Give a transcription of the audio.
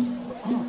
Oh.